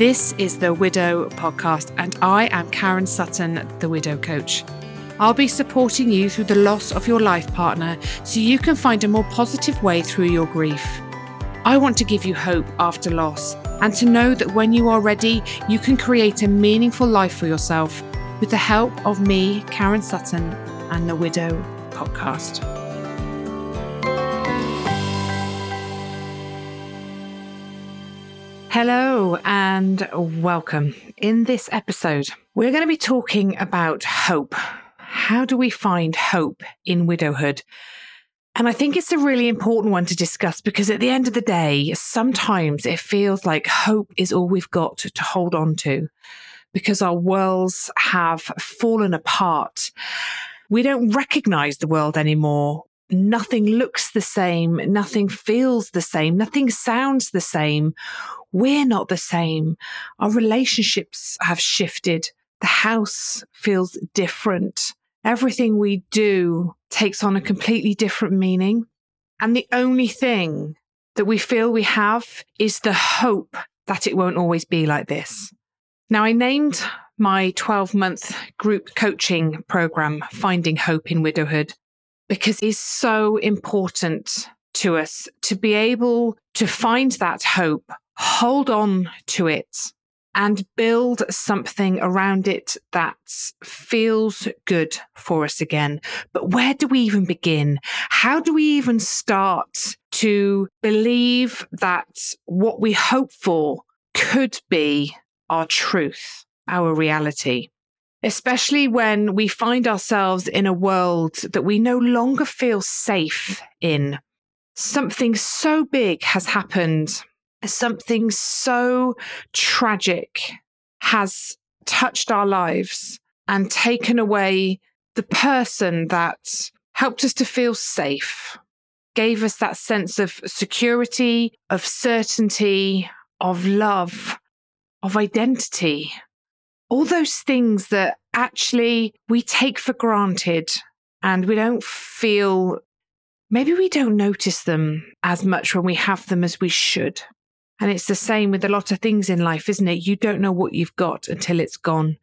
This is the Widow Podcast, and I am Karen Sutton, the Widow Coach. I'll be supporting you through the loss of your life partner so you can find a more positive way through your grief. I want to give you hope after loss and to know that when you are ready, you can create a meaningful life for yourself with the help of me, Karen Sutton, and the Widow Podcast. Hello and welcome. In this episode, we're going to be talking about hope. How do we find hope in widowhood? And I think it's a really important one to discuss because at the end of the day, sometimes it feels like hope is all we've got to hold on to because our worlds have fallen apart. We don't recognize the world anymore nothing looks the same, nothing feels the same, nothing sounds the same. We're not the same. Our relationships have shifted. The house feels different. Everything we do takes on a completely different meaning. And the only thing that we feel we have is the hope that it won't always be like this. Now, I named my 12 month group coaching program, Finding Hope in Widowhood, because it's so important to us to be able to find that hope, hold on to it, and build something around it that feels good for us again. But where do we even begin? How do we even start to believe that what we hope for could be our truth, our reality? especially when we find ourselves in a world that we no longer feel safe in. Something so big has happened, something so tragic has touched our lives and taken away the person that helped us to feel safe, gave us that sense of security, of certainty, of love, of identity. All those things that actually we take for granted and we don't feel, maybe we don't notice them as much when we have them as we should. And it's the same with a lot of things in life, isn't it? You don't know what you've got until it's gone.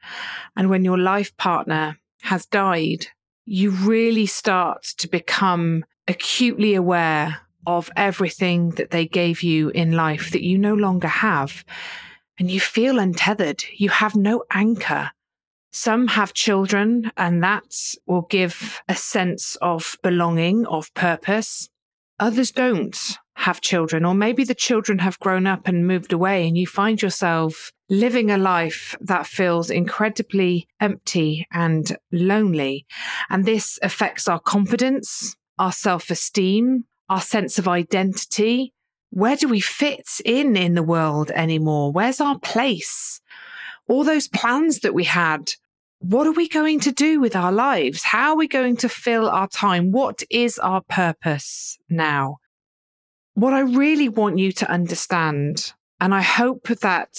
And when your life partner has died, you really start to become acutely aware of everything that they gave you in life that you no longer have and you feel untethered. You have no anchor. Some have children, and that will give a sense of belonging, of purpose. Others don't have children, or maybe the children have grown up and moved away, and you find yourself living a life that feels incredibly empty and lonely. And this affects our confidence, our self esteem, our sense of identity, where do we fit in in the world anymore? Where's our place? All those plans that we had, what are we going to do with our lives? How are we going to fill our time? What is our purpose now? What I really want you to understand, and I hope that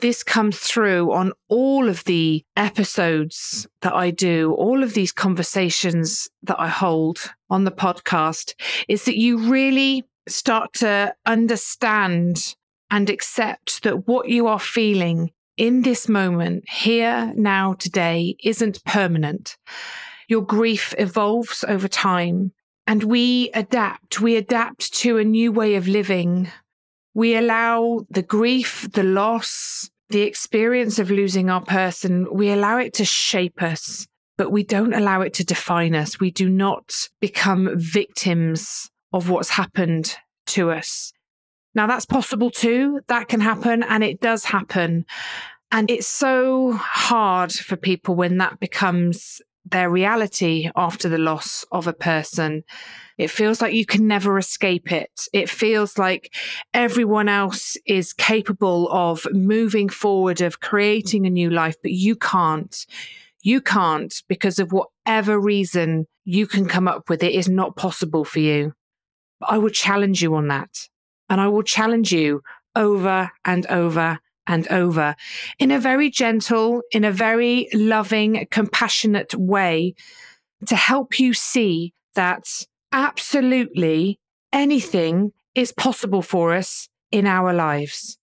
this comes through on all of the episodes that I do, all of these conversations that I hold on the podcast, is that you really start to understand and accept that what you are feeling in this moment, here, now, today, isn't permanent. Your grief evolves over time and we adapt. We adapt to a new way of living. We allow the grief, the loss, the experience of losing our person, we allow it to shape us, but we don't allow it to define us. We do not become victims of what's happened to us. Now, that's possible too. That can happen, and it does happen. And it's so hard for people when that becomes their reality after the loss of a person. It feels like you can never escape it. It feels like everyone else is capable of moving forward, of creating a new life, but you can't. You can't because of whatever reason you can come up with. It is not possible for you. I will challenge you on that. And I will challenge you over and over and over in a very gentle, in a very loving, compassionate way to help you see that absolutely anything is possible for us in our lives.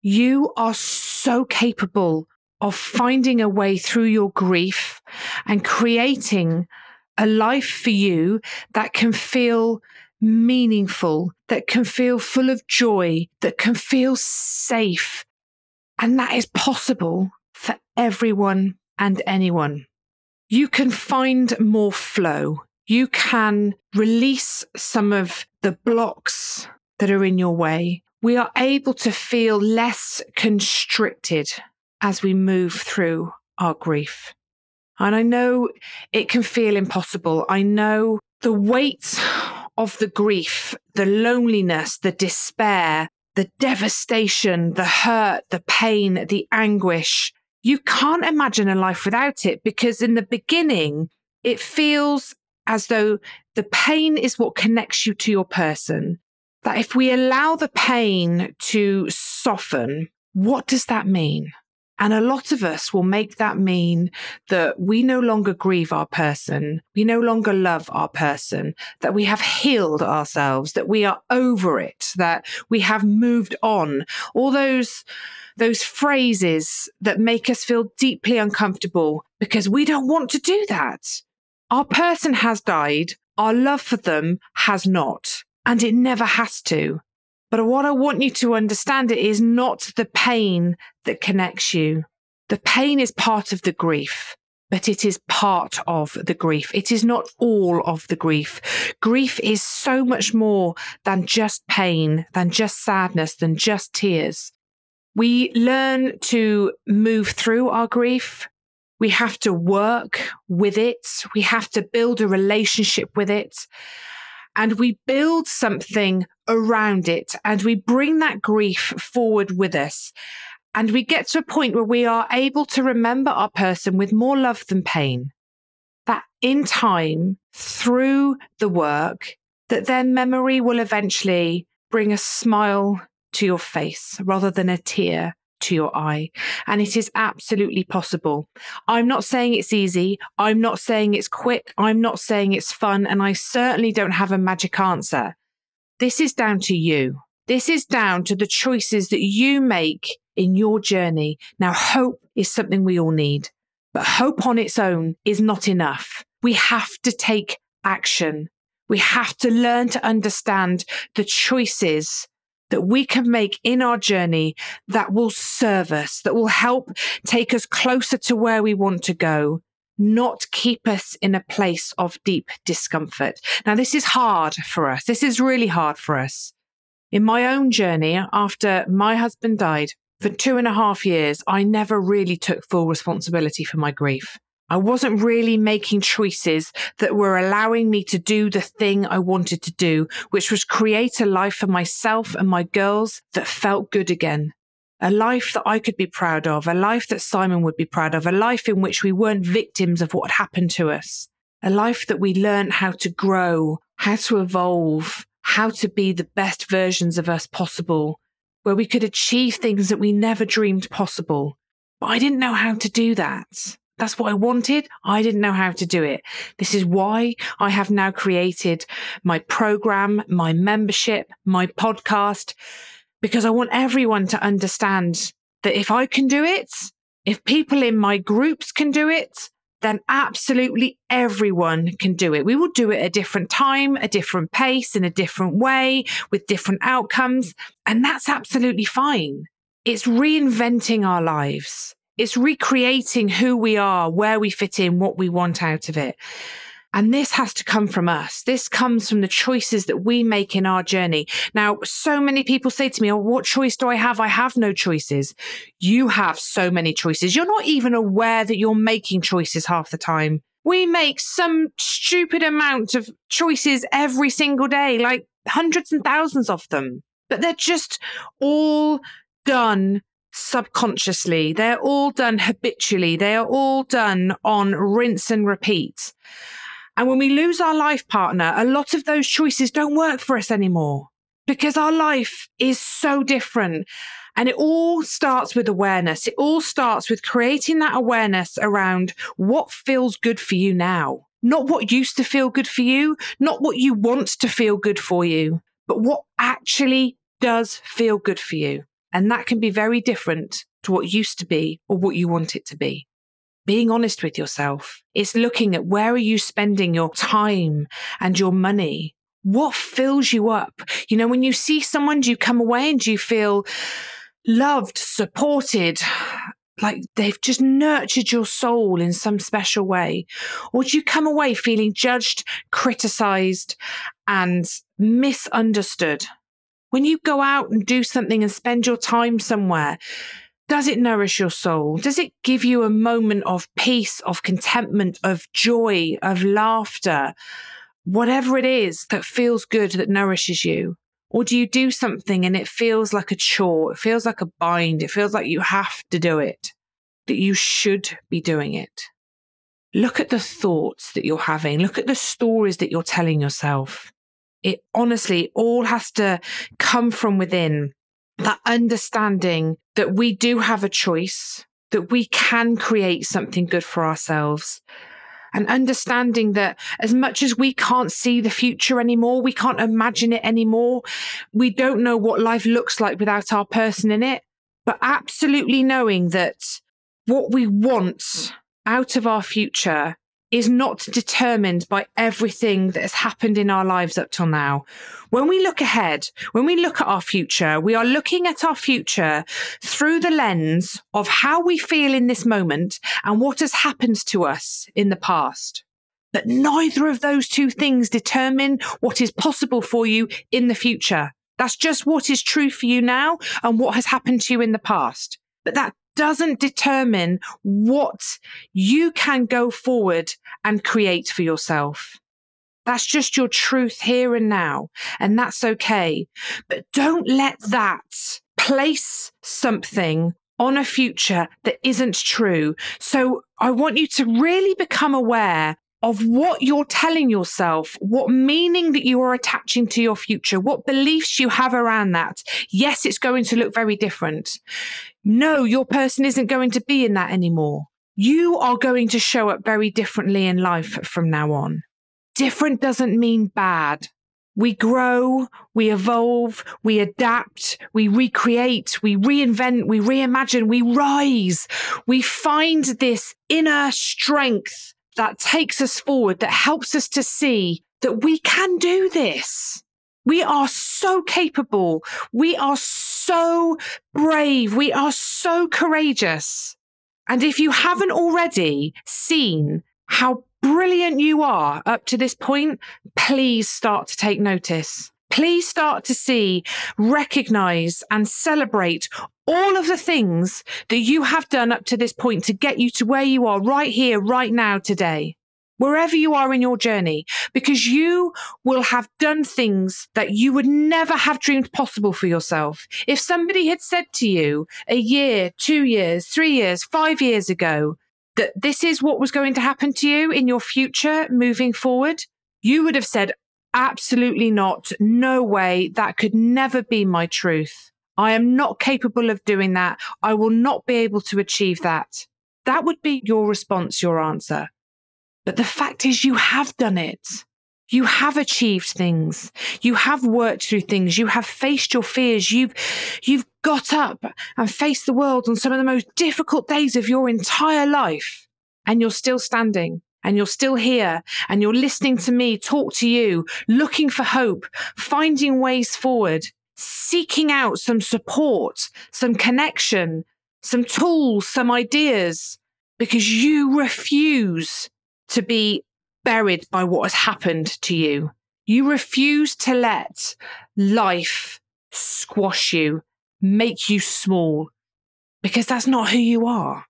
You are so capable of finding a way through your grief and creating a life for you that can feel meaningful, that can feel full of joy, that can feel safe. And that is possible for everyone and anyone. You can find more flow. You can release some of the blocks that are in your way. We are able to feel less constricted as we move through our grief. And I know it can feel impossible. I know the weight of the grief, the loneliness, the despair, the devastation, the hurt, the pain, the anguish. You can't imagine a life without it because in the beginning, it feels as though the pain is what connects you to your person. That if we allow the pain to soften, what does that mean? And a lot of us will make that mean that we no longer grieve our person. We no longer love our person, that we have healed ourselves, that we are over it, that we have moved on. All those, those phrases that make us feel deeply uncomfortable because we don't want to do that. Our person has died. Our love for them has not, and it never has to. But what I want you to understand it is not the pain that connects you. The pain is part of the grief, but it is part of the grief. It is not all of the grief. Grief is so much more than just pain, than just sadness, than just tears. We learn to move through our grief. We have to work with it. We have to build a relationship with it and we build something around it and we bring that grief forward with us. And we get to a point where we are able to remember our person with more love than pain. That in time, through the work, that their memory will eventually bring a smile to your face rather than a tear to your eye. And it is absolutely possible. I'm not saying it's easy. I'm not saying it's quick. I'm not saying it's fun. And I certainly don't have a magic answer. This is down to you. This is down to the choices that you make in your journey. Now, hope is something we all need, but hope on its own is not enough. We have to take action. We have to learn to understand the choices that we can make in our journey that will serve us, that will help take us closer to where we want to go, not keep us in a place of deep discomfort. Now, this is hard for us. This is really hard for us. In my own journey, after my husband died, for two and a half years, I never really took full responsibility for my grief. I wasn't really making choices that were allowing me to do the thing I wanted to do, which was create a life for myself and my girls that felt good again. A life that I could be proud of, a life that Simon would be proud of, a life in which we weren't victims of what happened to us, a life that we learned how to grow, how to evolve, how to be the best versions of us possible, where we could achieve things that we never dreamed possible. But I didn't know how to do that. That's what I wanted. I didn't know how to do it. This is why I have now created my program, my membership, my podcast, because I want everyone to understand that if I can do it, if people in my groups can do it, then absolutely everyone can do it. We will do it at a different time, a different pace, in a different way, with different outcomes. And that's absolutely fine. It's reinventing our lives. It's recreating who we are, where we fit in, what we want out of it. And this has to come from us. This comes from the choices that we make in our journey. Now, so many people say to me, Oh, what choice do I have? I have no choices. You have so many choices. You're not even aware that you're making choices half the time. We make some stupid amount of choices every single day, like hundreds and thousands of them, but they're just all done subconsciously. They're all done habitually. They are all done on rinse and repeat. And when we lose our life partner, a lot of those choices don't work for us anymore because our life is so different. And it all starts with awareness. It all starts with creating that awareness around what feels good for you now. Not what used to feel good for you, not what you want to feel good for you, but what actually does feel good for you. And that can be very different to what used to be or what you want it to be. Being honest with yourself. It's looking at where are you spending your time and your money? What fills you up? You know, when you see someone, do you come away and do you feel loved, supported, like they've just nurtured your soul in some special way? Or do you come away feeling judged, criticized, and misunderstood? When you go out and do something and spend your time somewhere, does it nourish your soul? Does it give you a moment of peace, of contentment, of joy, of laughter? Whatever it is that feels good, that nourishes you. Or do you do something and it feels like a chore? It feels like a bind. It feels like you have to do it, that you should be doing it. Look at the thoughts that you're having. Look at the stories that you're telling yourself. It honestly all has to come from within that understanding that we do have a choice, that we can create something good for ourselves. And understanding that as much as we can't see the future anymore, we can't imagine it anymore, we don't know what life looks like without our person in it, but absolutely knowing that what we want out of our future is not determined by everything that has happened in our lives up till now. When we look ahead, when we look at our future, we are looking at our future through the lens of how we feel in this moment and what has happened to us in the past. But neither of those two things determine what is possible for you in the future. That's just what is true for you now and what has happened to you in the past. But that doesn't determine what you can go forward and create for yourself. That's just your truth here and now. And that's okay. But don't let that place something on a future that isn't true. So I want you to really become aware of what you're telling yourself, what meaning that you are attaching to your future, what beliefs you have around that. Yes, it's going to look very different. No, your person isn't going to be in that anymore. You are going to show up very differently in life from now on. Different doesn't mean bad. We grow, we evolve, we adapt, we recreate, we reinvent, we reimagine, we rise. We find this inner strength that takes us forward, that helps us to see that we can do this. We are so capable. We are so brave. We are so courageous. And if you haven't already seen how brilliant you are up to this point, please start to take notice. Please start to see, recognize, and celebrate all of the things that you have done up to this point to get you to where you are right here, right now, today, wherever you are in your journey, because you will have done things that you would never have dreamed possible for yourself. If somebody had said to you a year, two years, three years, five years ago, that this is what was going to happen to you in your future moving forward, you would have said, Absolutely not. No way. That could never be my truth. I am not capable of doing that. I will not be able to achieve that. That would be your response, your answer. But the fact is, you have done it. You have achieved things. You have worked through things. You have faced your fears. You've, you've got up and faced the world on some of the most difficult days of your entire life. And you're still standing and you're still here and you're listening to me talk to you, looking for hope, finding ways forward, seeking out some support, some connection, some tools, some ideas, because you refuse to be buried by what has happened to you. You refuse to let life squash you, make you small, because that's not who you are.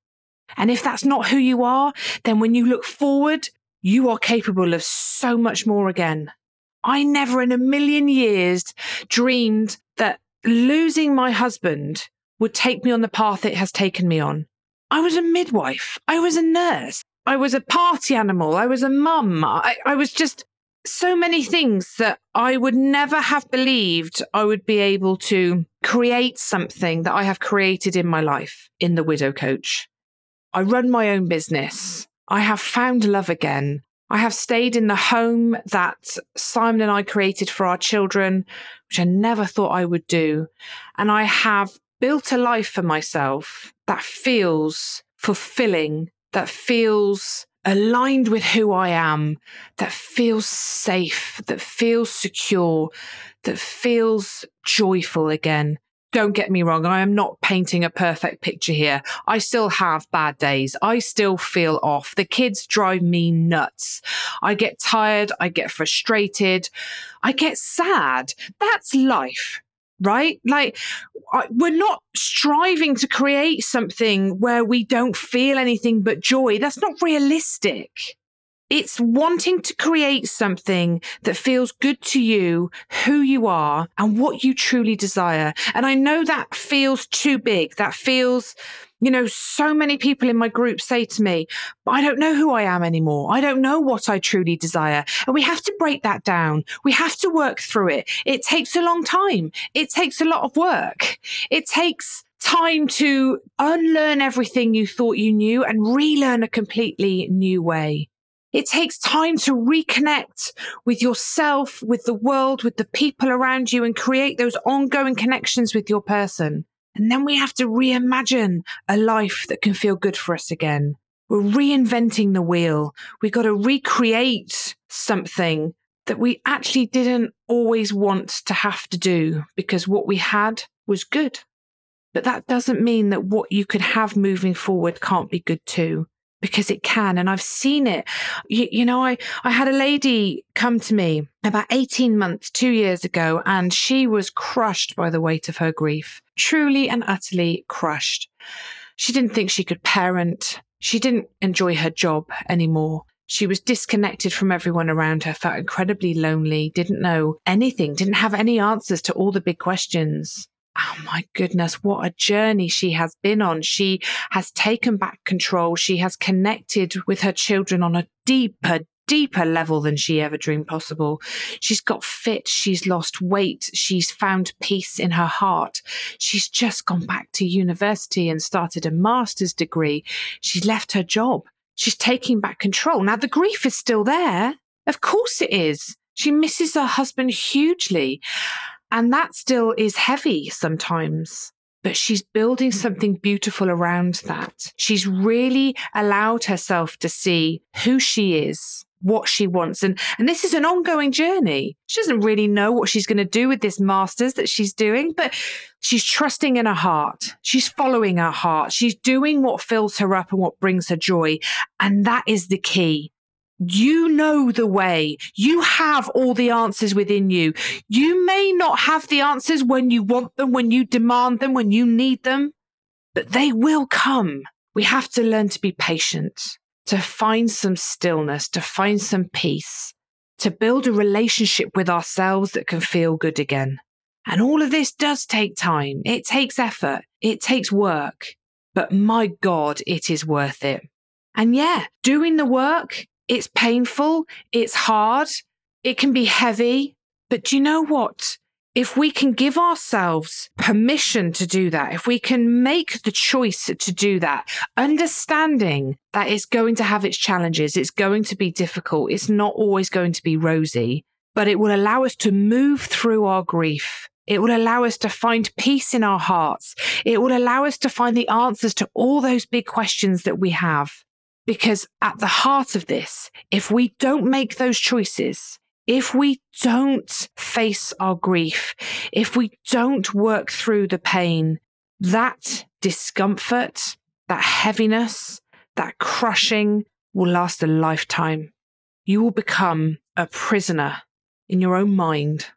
And if that's not who you are, then when you look forward, you are capable of so much more again. I never in a million years dreamed that losing my husband would take me on the path it has taken me on. I was a midwife. I was a nurse. I was a party animal. I was a mum. I, I was just so many things that I would never have believed I would be able to create something that I have created in my life in the Widow Coach. I run my own business. I have found love again. I have stayed in the home that Simon and I created for our children, which I never thought I would do. And I have built a life for myself that feels fulfilling, that feels aligned with who I am, that feels safe, that feels secure, that feels joyful again. Don't get me wrong, I am not painting a perfect picture here. I still have bad days. I still feel off. The kids drive me nuts. I get tired. I get frustrated. I get sad. That's life right? Like, we're not striving to create something where we don't feel anything but joy. That's not realistic. It's wanting to create something that feels good to you, who you are, and what you truly desire. And I know that feels too big. That feels you know, so many people in my group say to me, I don't know who I am anymore. I don't know what I truly desire. And we have to break that down. We have to work through it. It takes a long time. It takes a lot of work. It takes time to unlearn everything you thought you knew and relearn a completely new way. It takes time to reconnect with yourself, with the world, with the people around you and create those ongoing connections with your person. And then we have to reimagine a life that can feel good for us again. We're reinventing the wheel. We've got to recreate something that we actually didn't always want to have to do because what we had was good. But that doesn't mean that what you could have moving forward can't be good too because it can. And I've seen it. You, you, know, I, I had a lady come to me about 18 months, two years ago, and she was crushed by the weight of her grief, truly and utterly crushed. She didn't think she could parent. She didn't enjoy her job anymore. She was disconnected from everyone around her, felt incredibly lonely, didn't know anything, didn't have any answers to all the big questions oh my goodness, what a journey she has been on. She has taken back control. She has connected with her children on a deeper, deeper level than she ever dreamed possible. She's got fit. She's lost weight. She's found peace in her heart. She's just gone back to university and started a master's degree. She's left her job. She's taking back control. Now, the grief is still there. Of course it is. She misses her husband hugely. And that still is heavy sometimes. But she's building something beautiful around that. She's really allowed herself to see who she is, what she wants. And, and this is an ongoing journey. She doesn't really know what she's going to do with this master's that she's doing, but she's trusting in her heart. She's following her heart. She's doing what fills her up and what brings her joy. And that is the key. You know the way. You have all the answers within you. You may not have the answers when you want them, when you demand them, when you need them, but they will come. We have to learn to be patient, to find some stillness, to find some peace, to build a relationship with ourselves that can feel good again. And all of this does take time. It takes effort. It takes work. But my God, it is worth it. And yeah, doing the work it's painful, it's hard, it can be heavy. But do you know what? If we can give ourselves permission to do that, if we can make the choice to do that, understanding that it's going to have its challenges, it's going to be difficult, it's not always going to be rosy, but it will allow us to move through our grief. It will allow us to find peace in our hearts. It will allow us to find the answers to all those big questions that we have. Because at the heart of this, if we don't make those choices, if we don't face our grief, if we don't work through the pain, that discomfort, that heaviness, that crushing will last a lifetime. You will become a prisoner in your own mind,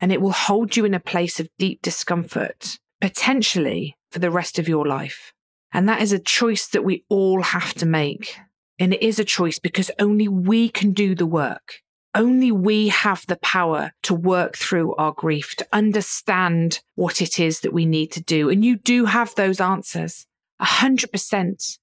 and it will hold you in a place of deep discomfort, potentially for the rest of your life. And that is a choice that we all have to make. And it is a choice because only we can do the work. Only we have the power to work through our grief, to understand what it is that we need to do. And you do have those answers. A hundred percent.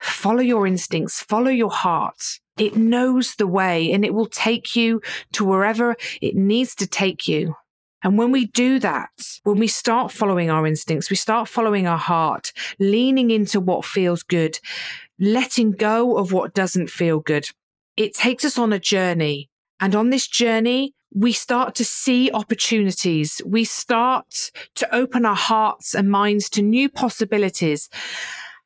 Follow your instincts, follow your heart. It knows the way and it will take you to wherever it needs to take you. And when we do that, when we start following our instincts, we start following our heart, leaning into what feels good, letting go of what doesn't feel good, it takes us on a journey. And on this journey, we start to see opportunities. We start to open our hearts and minds to new possibilities.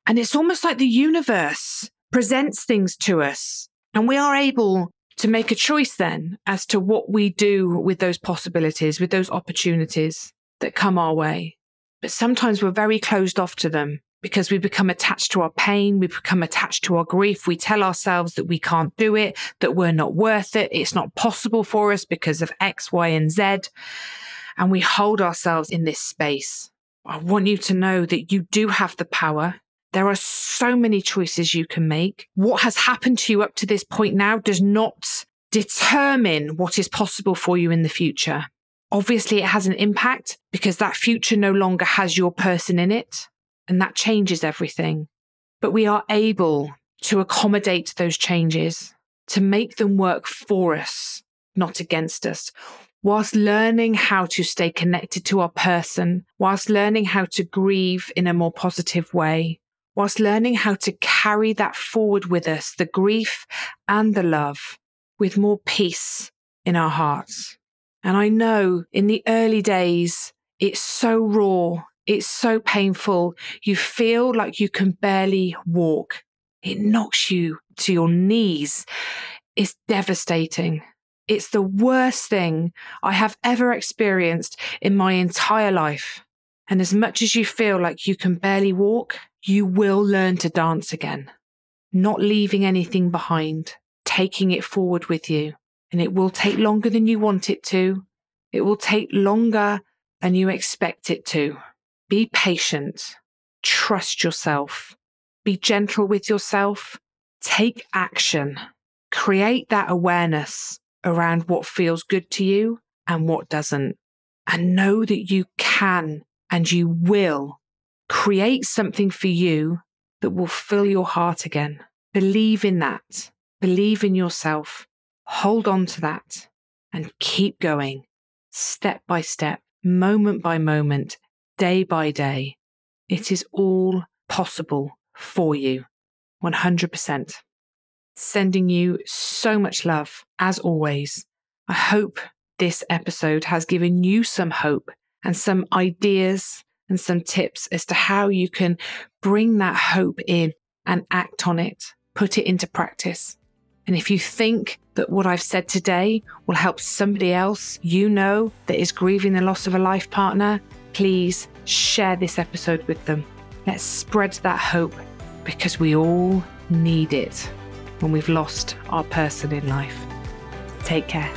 And it's almost like the universe presents things to us and we are able to make a choice then as to what we do with those possibilities, with those opportunities that come our way. But sometimes we're very closed off to them because we become attached to our pain. We become attached to our grief. We tell ourselves that we can't do it, that we're not worth it. It's not possible for us because of X, Y, and Z. And we hold ourselves in this space. I want you to know that you do have the power. There are so many choices you can make. What has happened to you up to this point now does not determine what is possible for you in the future. Obviously, it has an impact because that future no longer has your person in it and that changes everything. But we are able to accommodate those changes, to make them work for us, not against us, whilst learning how to stay connected to our person, whilst learning how to grieve in a more positive way, whilst learning how to carry that forward with us, the grief and the love, with more peace in our hearts. And I know in the early days, it's so raw it's so painful. You feel like you can barely walk. It knocks you to your knees. It's devastating. It's the worst thing I have ever experienced in my entire life. And as much as you feel like you can barely walk, you will learn to dance again, not leaving anything behind, taking it forward with you. And it will take longer than you want it to. It will take longer than you expect it to. Be patient. Trust yourself. Be gentle with yourself. Take action. Create that awareness around what feels good to you and what doesn't. And know that you can and you will create something for you that will fill your heart again. Believe in that. Believe in yourself. Hold on to that and keep going step by step, moment by moment, day by day. It is all possible for you, 100%. Sending you so much love, as always. I hope this episode has given you some hope and some ideas and some tips as to how you can bring that hope in and act on it, put it into practice. And if you think that what I've said today will help somebody else you know that is grieving the loss of a life partner, please share this episode with them. Let's spread that hope because we all need it when we've lost our person in life. Take care.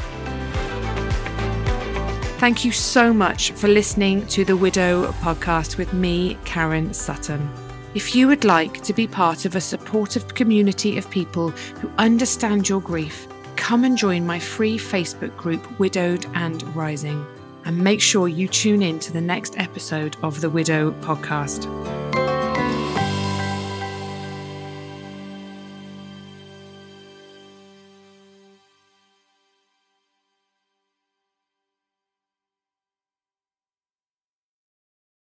Thank you so much for listening to the Widow podcast with me, Karen Sutton. If you would like to be part of a supportive community of people who understand your grief, come and join my free Facebook group, Widowed and Rising and make sure you tune in to the next episode of the Widow podcast.